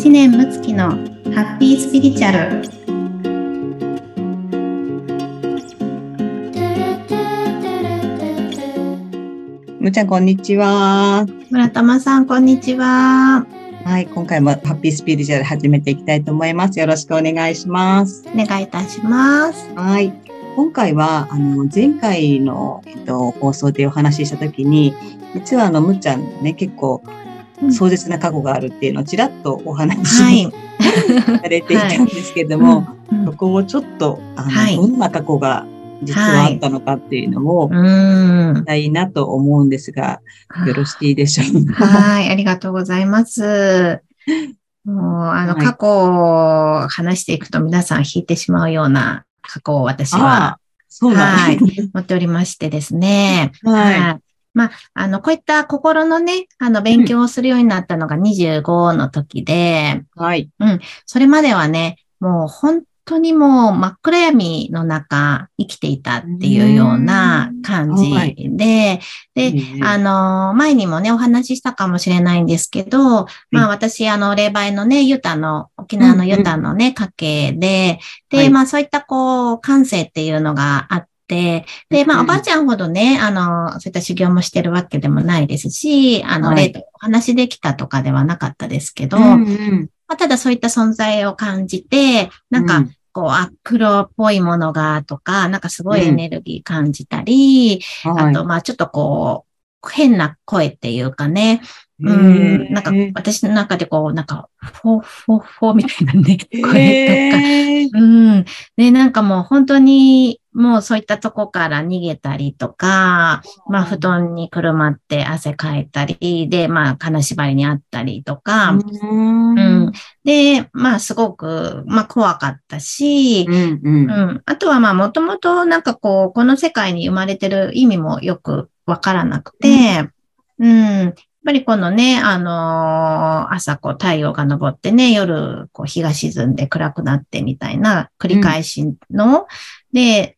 知念睦月のハッピースピリチュアルむちゃん、こんにちは。村玉さんこんにちははい、今回もハッピースピリチュアル始めていきたいと思います。よろしくお願いします。お願いいたしますはい。今回は、あの、前回の、えっと、放送でお話ししたときに、実はあの、むっちゃんね、結構、壮絶な過去があるっていうのをちらっとお話し、はいされていたんですけれども、うんそこをちょっと、あの、はいどんな過去が実はあったのかっていうのを、うーんしたいなと思うんですが、よろしいでしょうか？はい、ありがとうございます。もう、あの、はい過去を話していくと皆さん引いてしまうような過去を私あはあ、そうなんですね。持っておりましてですね。はい。い。まあ、あの、こういった心のね、あの、勉強をするようになったのが25の時で、はい。それまではね、もう本当にもう真っ暗闇の中生きていたっていうような感じで、で、ねあの、前にもね、お話ししたかもしれないんですけど、まあ私、あの、霊媒のね、ユタの、沖縄のユタのね、家系で、で、はい。まあそういったこう、感性っていうのがあって、で、まあうん。おばあちゃんほどね、あの、そういった修行もしてるわけでもないですし、あの、はい。霊とお話できたとかではなかったですけど、うんうん。まあ、ただそういった存在を感じて、なんか、うん。こう、あ、黒っぽいものがとか、なんかすごいエネルギー感じたり、はい。あと、まあちょっとこう、変な声っていうかね、うへん、ー。なんか私の中でこう、なんか、フォーフォーフォーみたいなね、声とか、うん。で、なんかもう本当に、もうそういったとこから逃げたりとか、まあ布団にくるまって汗かいたり、で、まあ金縛りにあったりとか、うん。うん。で、まあすごく、まあ怖かったし、うんうん。うん。あとはまあもともとなんかこう、この世界に生まれてる意味もよくわからなくて、うん。やっぱりこのね、あのー朝こう太陽が昇ってね、夜こう日が沈んで暗くなってみたいな繰り返しの、で、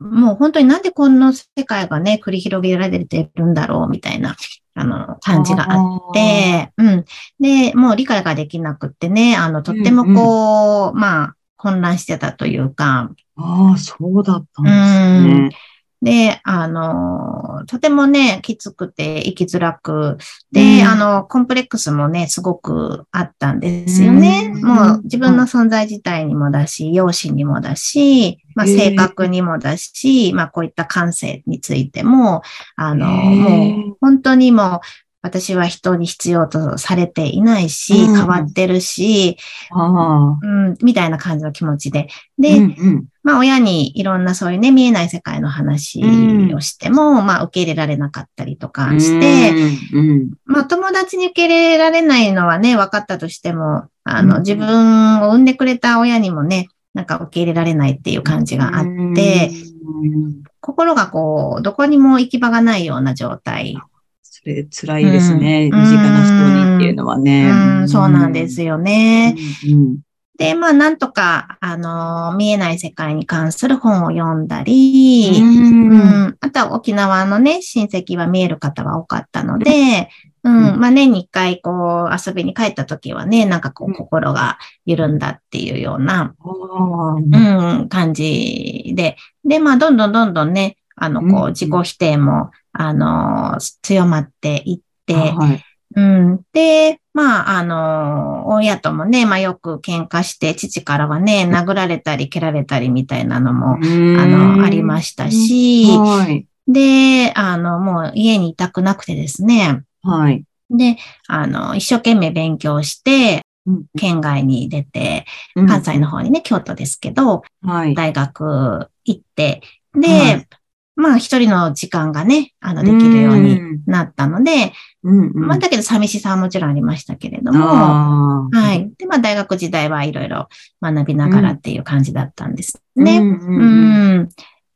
もう本当になんでこの世界がね、繰り広げられてるんだろうみたいな、あの、感じがあって、うん。で、もう理解ができなくってね、あの、とってもこう、まあ、混乱してたというか、ああ、そうだったんですね。で、あの、とてもね、きつくて生きづらく、で、うん。あの、コンプレックスもね、すごくあったんですよね。うん。もう自分の存在自体にもだし、容姿にもだし、まあ、性格にもだし、まあ、こういった感性についても、あの、へえ。もう本当にもう、私は人に必要とされていないし、うん変わってるし。うん、みたいな感じの気持ちで。うで、んうんまあ親にいろんなそういうね、見えない世界の話をしても、まあ受け入れられなかったりとかして、うんうんまあ友達に受け入れられないのはね、分かったとしても、あの、うん自分を産んでくれた親にもね、なんか受け入れられないっていう感じがあって、うん心がこう、どこにも行き場がないような状態。それ辛いですね。うん身近な人にっていうのはね。うん、そうなんですよね。うんで、まあなんとか、あの、見えない世界に関する本を読んだり、うんうん。あとは沖縄のね、親戚は見える方は多かったので、うん。まあ年に一回こう遊びに帰った時はね、なんかこううん心が緩んだっていうような、うん、感じで。で、まあどんどんどんどんね、あの、こうんう自己否定も、あの、強まっていって、はいうん。で、まあ、あの、親ともね、まあよく喧嘩して、父からはね、殴られたり蹴られたりみたいなのも、あの、ありましたし、はい。で、あの、もう家にいたくなくてですね。はい。で、あの、一生懸命勉強して、うん県外に出て、うん関西の方にね、京都ですけど、はい。大学行って、で、はいまあ一人の時間がね、あの、できるようになったので、うんうんまあだけど寂しさはもちろんありましたけれども、はい。で、まあ大学時代はいろいろ学びながらっていう感じだったんですね。うんううんん。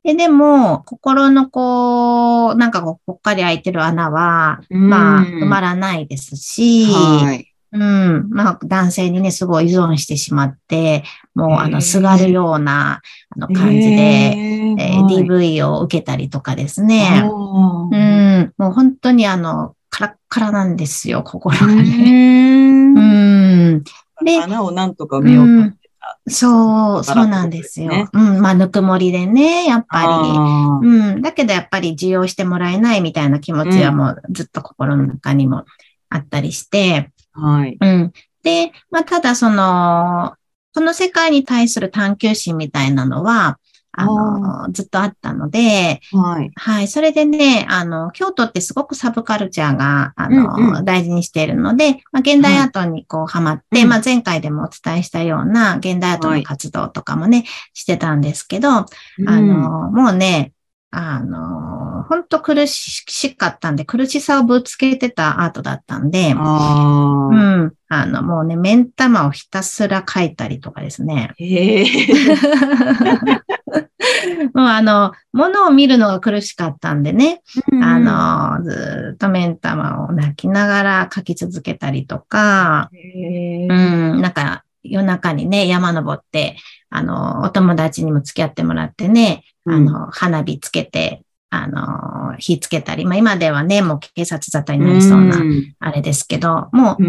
で、でも、心のこう、なんかこう、ぽっかり開いてる穴は、うんまあ、埋まらないですし、はい。うん。まあ、男性にね、すごい依存してしまって、もう、あの、すがるような、あの、感じで、えー DV を受けたりとかですね。あうん。もう本当にあの、カラッカラなんですよ、心がーね。うんうん。で、穴をなんとか埋めようとしてた。そう、そうなんですよ。ね、うん、まあ、ぬくもりでね、やっぱり。うん、だけどやっぱり受容してもらえないみたいな気持ちはもうずっと心の中にもあったりして。はい。うん。で、まあ、ただその、この世界に対する探求心みたいなのは、あの、ずっとあったので、はい。はい。それでね、あの、京都ってすごくサブカルチャーが、あの、うんうん、大事にしているので、まあ、現代アートにこう、ハマって、はい、まあ、前回でもお伝えしたような現代アートの活動とかもね、はい、してたんですけど、あの、もうね、あの、本当苦しかったんで、苦しさをぶつけてたアートだったんで、うん。あの、もうね、目ん玉をひたすら描いたりとかですね。へ もうあの、ものを見るのが苦しかったんでね、うん、あの、ずっと目ん玉を泣きながら描き続けたりとか、うん、なんか夜中にね、山登って、あの、お友達にも付き合ってもらってね、あの、花火つけて、あの、火つけたり、まあ今ではね、もう警察沙汰になりそうな、あれですけど、もう、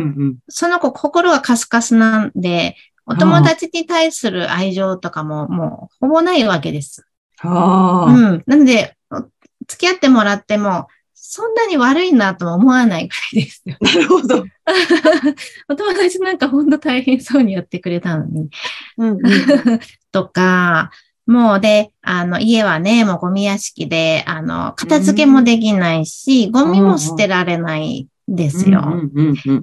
その子心がカスカスなんで、お友達に対する愛情とかももうほぼないわけです。うん。なので、付き合ってもらっても、そんなに悪いなとも思わないくらいですよ。なるほど。お友達なんかほんと大変そうにやってくれたのに。うんうん、とか、もうで、あの、家はね、もうゴミ屋敷で、あの、片付けもできないし、ゴミも捨てられないんですよ。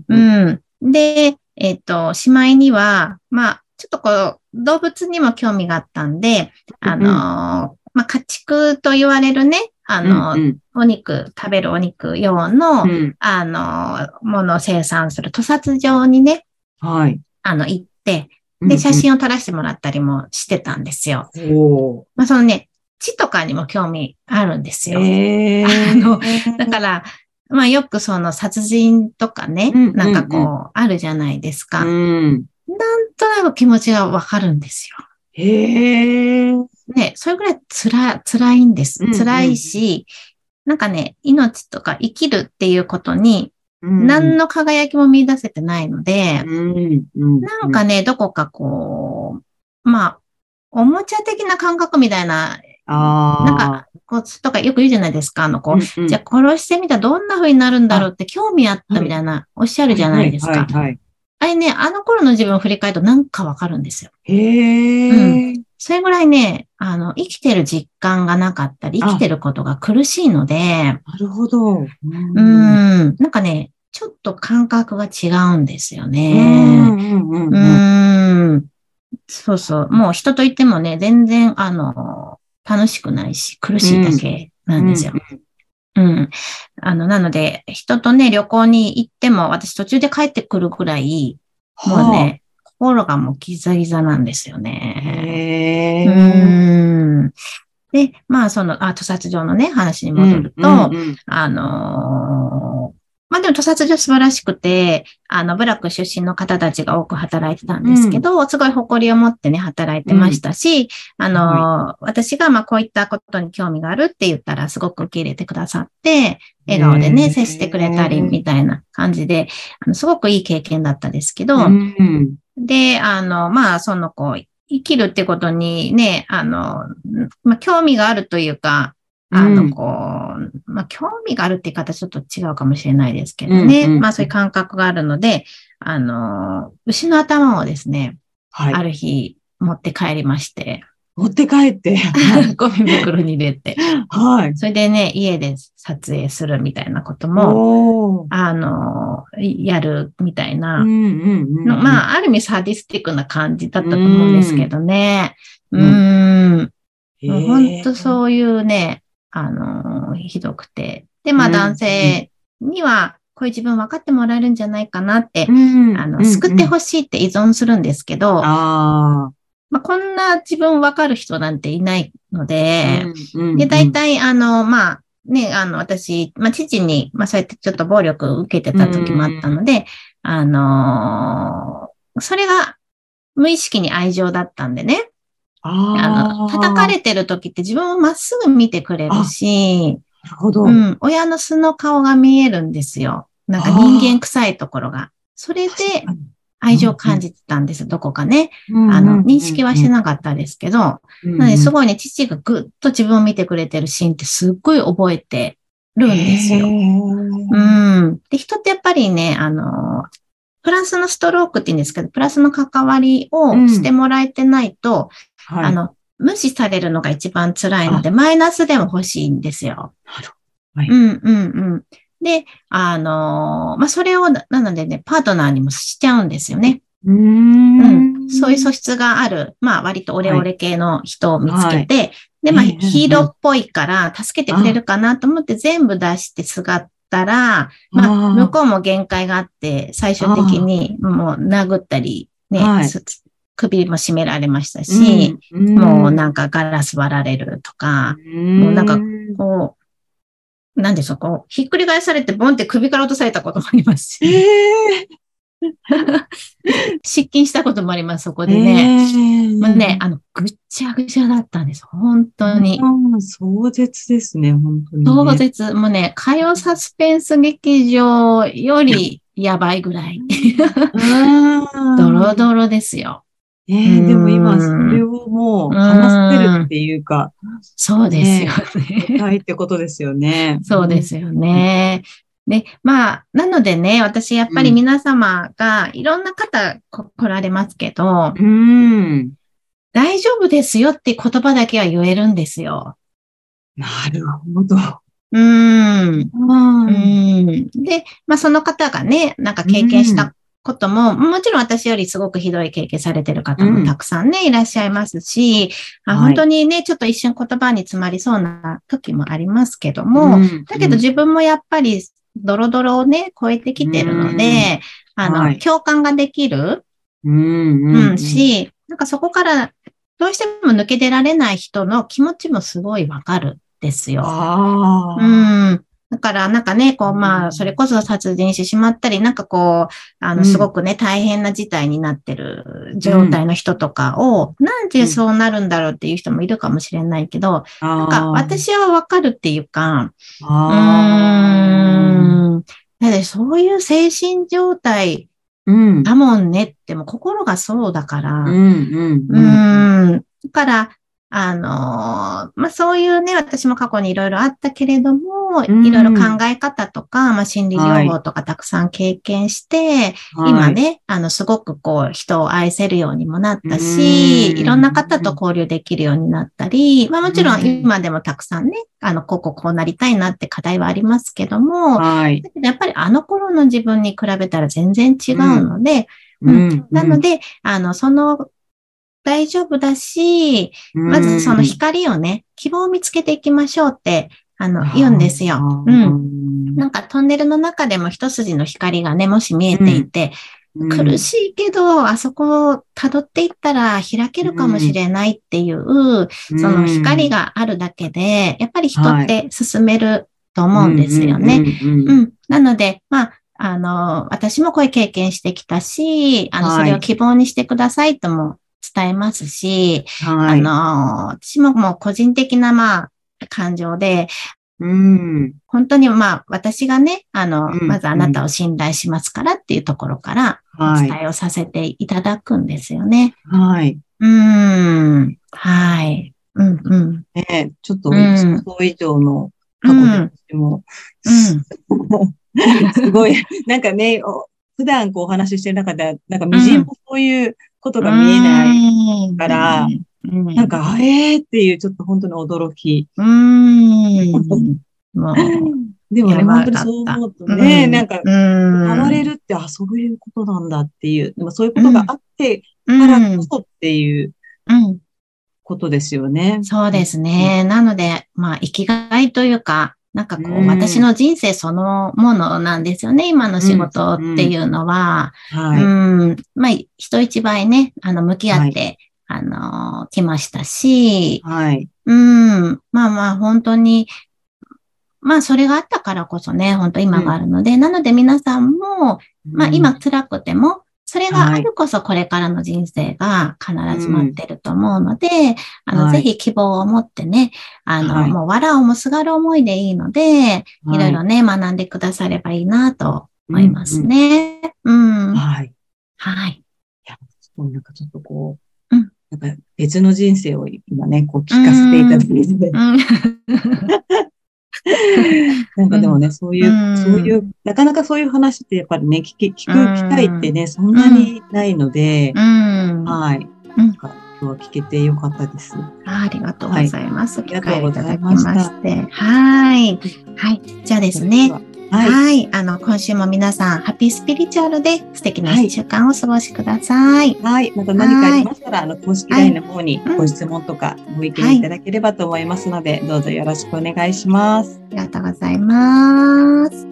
うん。で、えっ、ー、と、しまいには、まあ、ちょっとこう、動物にも興味があったんで、あの、まあ、家畜と言われるね、あの、うんうん、お肉、食べるお肉用の、うん、あの、ものを生産する屠殺場にね、はい。あの、行って、で、写真を撮らせてもらったりもしてたんですよ。おまあ、そのね、血とかにも興味あるんですよ。えー、あの、だから、まあよくその殺人とかね、うんうんうん、なんかこう、あるじゃないですか。うん、なんとなく気持ちがわかるんですよ。へえ。ね、それぐらい辛、辛いんです。辛いし、なんかね、命とか生きるっていうことに、何の輝きも見出せてないので、なんかね、どこかこう、まあ、おもちゃ的な感覚みたいな、なんか、こう、とかよく言うじゃないですか。あの、こう、うんうん、じゃあ殺してみたらどんな風になるんだろうって興味あったみたいな、おっしゃるじゃないですか。あれね、あの頃の自分を振り返るとなんかわかるんですよ。へー。うん。それぐらいね、あの、生きてる実感がなかったり、生きてることが苦しいので。なるほど。うん。なんかね、ちょっと感覚が違うんですよね。うん。そうそう。もう人といってもね、全然、あの、楽しくないし、苦しいだけなんですよ。うん、うん。あの、なので、人とね、旅行に行っても、私途中で帰ってくるぐらい、もうね、心がもうギザギザなんですよね。へうん。で、まあ、その、あ、屠殺場のね、話に戻ると、うんうんうん、あのーまあでも、屠殺所素晴らしくて、あの、部落出身の方たちが多く働いてたんですけど、うん、すごい誇りを持ってね、働いてましたし、うん、あの、はい、私がまあこういったことに興味があるって言ったら、すごく受け入れてくださって、笑顔でね、接してくれたりみたいな感じで、あのすごくいい経験だったですけど、うん、で、あの、まあ、そのこう、生きるってことにね、あの、まあ、興味があるというか、あの、こう、まあ、興味があるって言い方ちょっと違うかもしれないですけどね。まあ、そういう感覚があるので、あの、牛の頭をですね、はい、ある日持って帰りまして。持って帰って。ゴミ袋に入れて。はい。それでね、家で撮影するみたいなことも、あの、やるみたいな、まあ、ある意味サディスティックな感じだったと思うんですけどね。うん。本当そういうね、あの、ひどくて。で、まあ男性には、こういう自分分かってもらえるんじゃないかなって、うん、あの、救ってほしいって依存するんですけど、あまあ、こんな自分分かる人なんていないので、で、大体、あの、まあ、ね、あの、私、まあ、父に、まあ、そうやってちょっと暴力を受けてた時もあったので、あのそれが無意識に愛情だったんでね。あの、叩かれてる時って自分をまっすぐ見てくれるし、なるほど。うん。親の素の顔が見えるんですよ。なんか人間臭いところが。それで、愛情を感じてたんです、どこかね。あの、認識はしてなかったですけど、なので、すごいね、父がぐっと自分を見てくれてるシーンってすっごい覚えてるんですよ。うん。で、人ってやっぱりね、あの、プラスのストロークって言うんですけど、プラスの関わりをしてもらえてないと、はい、あの、無視されるのが一番辛いので、マイナスでも欲しいんですよ。はいうんうんうん。で、あのーまあ、それを、なのでね、パートナーにもしちゃうんですよね。うーうん。ん。そういう素質がある、まあ、割とオレオレ系の人を見つけて、で、まあ、ええヒーローっぽいから、助けてくれるかなと思って全部出してすがったら、まあ、向こうも限界があって、最終的にもう殴ったり、ね、はい。す首も絞められましたし、うん。もうなんかガラス割られるとか、もうなんかこう、なんでしょう、こう、ひっくり返されて、ボンって首から落とされたこともありますし、え 失禁したこともあります、そこー、でね。えーもうね、あの、ぐっちゃぐちゃだったんです、本当に。うん壮絶ですね、本当に、ね。壮絶、もうね、火曜サスペンス劇場よりやばいぐらい。うん ドロドロですよ。えーでも今、それをもう話せるっていうか、そうですよね。ないってことですよね。そうですよね。で、まあ、なのでね、私やっぱり皆様がいろんな方こ来られますけど、うん。大丈夫ですよって言葉だけは言えるんですよ。なるほど。うーん。うん。で、まあその方がね、なんか経験したことも、もちろん私よりすごくひどい経験されてる方もたくさんね、いらっしゃいますし、あはい本当にね、ちょっと一瞬言葉に詰まりそうな時もありますけども、うんだけど自分もやっぱりドロドロをね、超えてきてるので、あの、はい共感ができる、うんうん、し、なんかそこからどうしても抜け出られない人の気持ちもすごいわかるんですよ。あうあ。ん。だから、なんかね、こう、まあ、うんそれこそ殺人してしまったり、なんかこう、あの、うんすごくね、大変な事態になってる状態の人とかを、なんでそうなるんだろうっていう人もいるかもしれないけど、なんか、私はわかるっていうか、うあーん。だってそういう精神状態ーうん。だもんねって、もう心がそうだから、うんうんううん。ん。だから、あのーまあ、そういうね、私も過去にいろいろあったけれども、うん。いろいろ考え方とか、まあ、心理療法とかたくさん経験して、今ね、あの、すごくこう、人を愛せるようにもなったし、うん。いろんな方と交流できるようになったり、まあ、もちろんうん。今でもたくさんね、あの、こうこうこうなりたいなって課題はありますけども、はい。だけどやっぱりあの頃の自分に比べたら全然違うので、うん。なので、あの、その、大丈夫だし、まずその光をね、希望を見つけていきましょうって、あの、言うんですよ。うん。んなんかトンネルの中でも一筋の光がね、もし見えていて、苦しいけど、あそこを辿っていったら開けるかもしれないっていう、その光があるだけで、やっぱり人って進めると思うんですよね。うん。なので、まあ、あの、私もこういう経験してきたし、あの、はいそれを希望にしてくださいとも伝えますし、はい。あの、私ももう個人的な、まあ、感情で、うん。本当にまあ、私がね、あの、うんまずあなたを信頼しますからっていうところから、おはい。伝えをさせていただくんですよね。はい。うーん。はい。うん、うん。ねちょっとうん想像以上の過去で私も、すごい、なんかね、お普段こうお話ししてる中で、なんかみじんもそういうことが見えない。いからうん、なんか、あえーっていうちょっと本当に驚き。うーん。でもね、本当にそう思うとね、うんなんか、うん。変われるって、あ、そういうことなんだっていう、でもそういうことがあってうからんこそっていううん。ことですよね。そうですね。なので、まあ、生きがいというか、なんかこう、うん私の人生そのものなんですよね。今の仕事っていうのは。はい。うん。まあ、人一倍ね、あの、向き合って、あの、来ましたし、はい。うん。まあまあ、本当に、まあ、それがあったからこそね、本当今があるので、なので皆さんも、まあ、今辛くても、それがあるこそこれからの人生が必ず待ってると思うので、あの、はいぜひ希望を持ってね、あの、はいもう笑うもすがる思いでいいので、うん、いろいろね、学んでくださればいいなと思いますね。うん。はい。はい。そうなんかちょっとこう、うんなんか別の人生を今ね、こう聞かせていただいて、うん。なんかでもね、そういう、うんそういう、なかなかそういう話ってやっぱりね、聞き、聞く機会ってね、そんなにないのでう、ん。はい。うんなんか今日は聞けてよかったです。ありがとうございます。はい機会をいただきまありがとうございましして。はい。はい。じゃあですね。はい。はい。あの、今週も皆さん、ハッピースピリチュアルで素敵な一週間をお過ごしください。はい。また何かありましたら、あの、公式 LINE の方にうんご質問とかご意見いただければと思いますので、どうぞよろしくお願いします。ありがとうございます。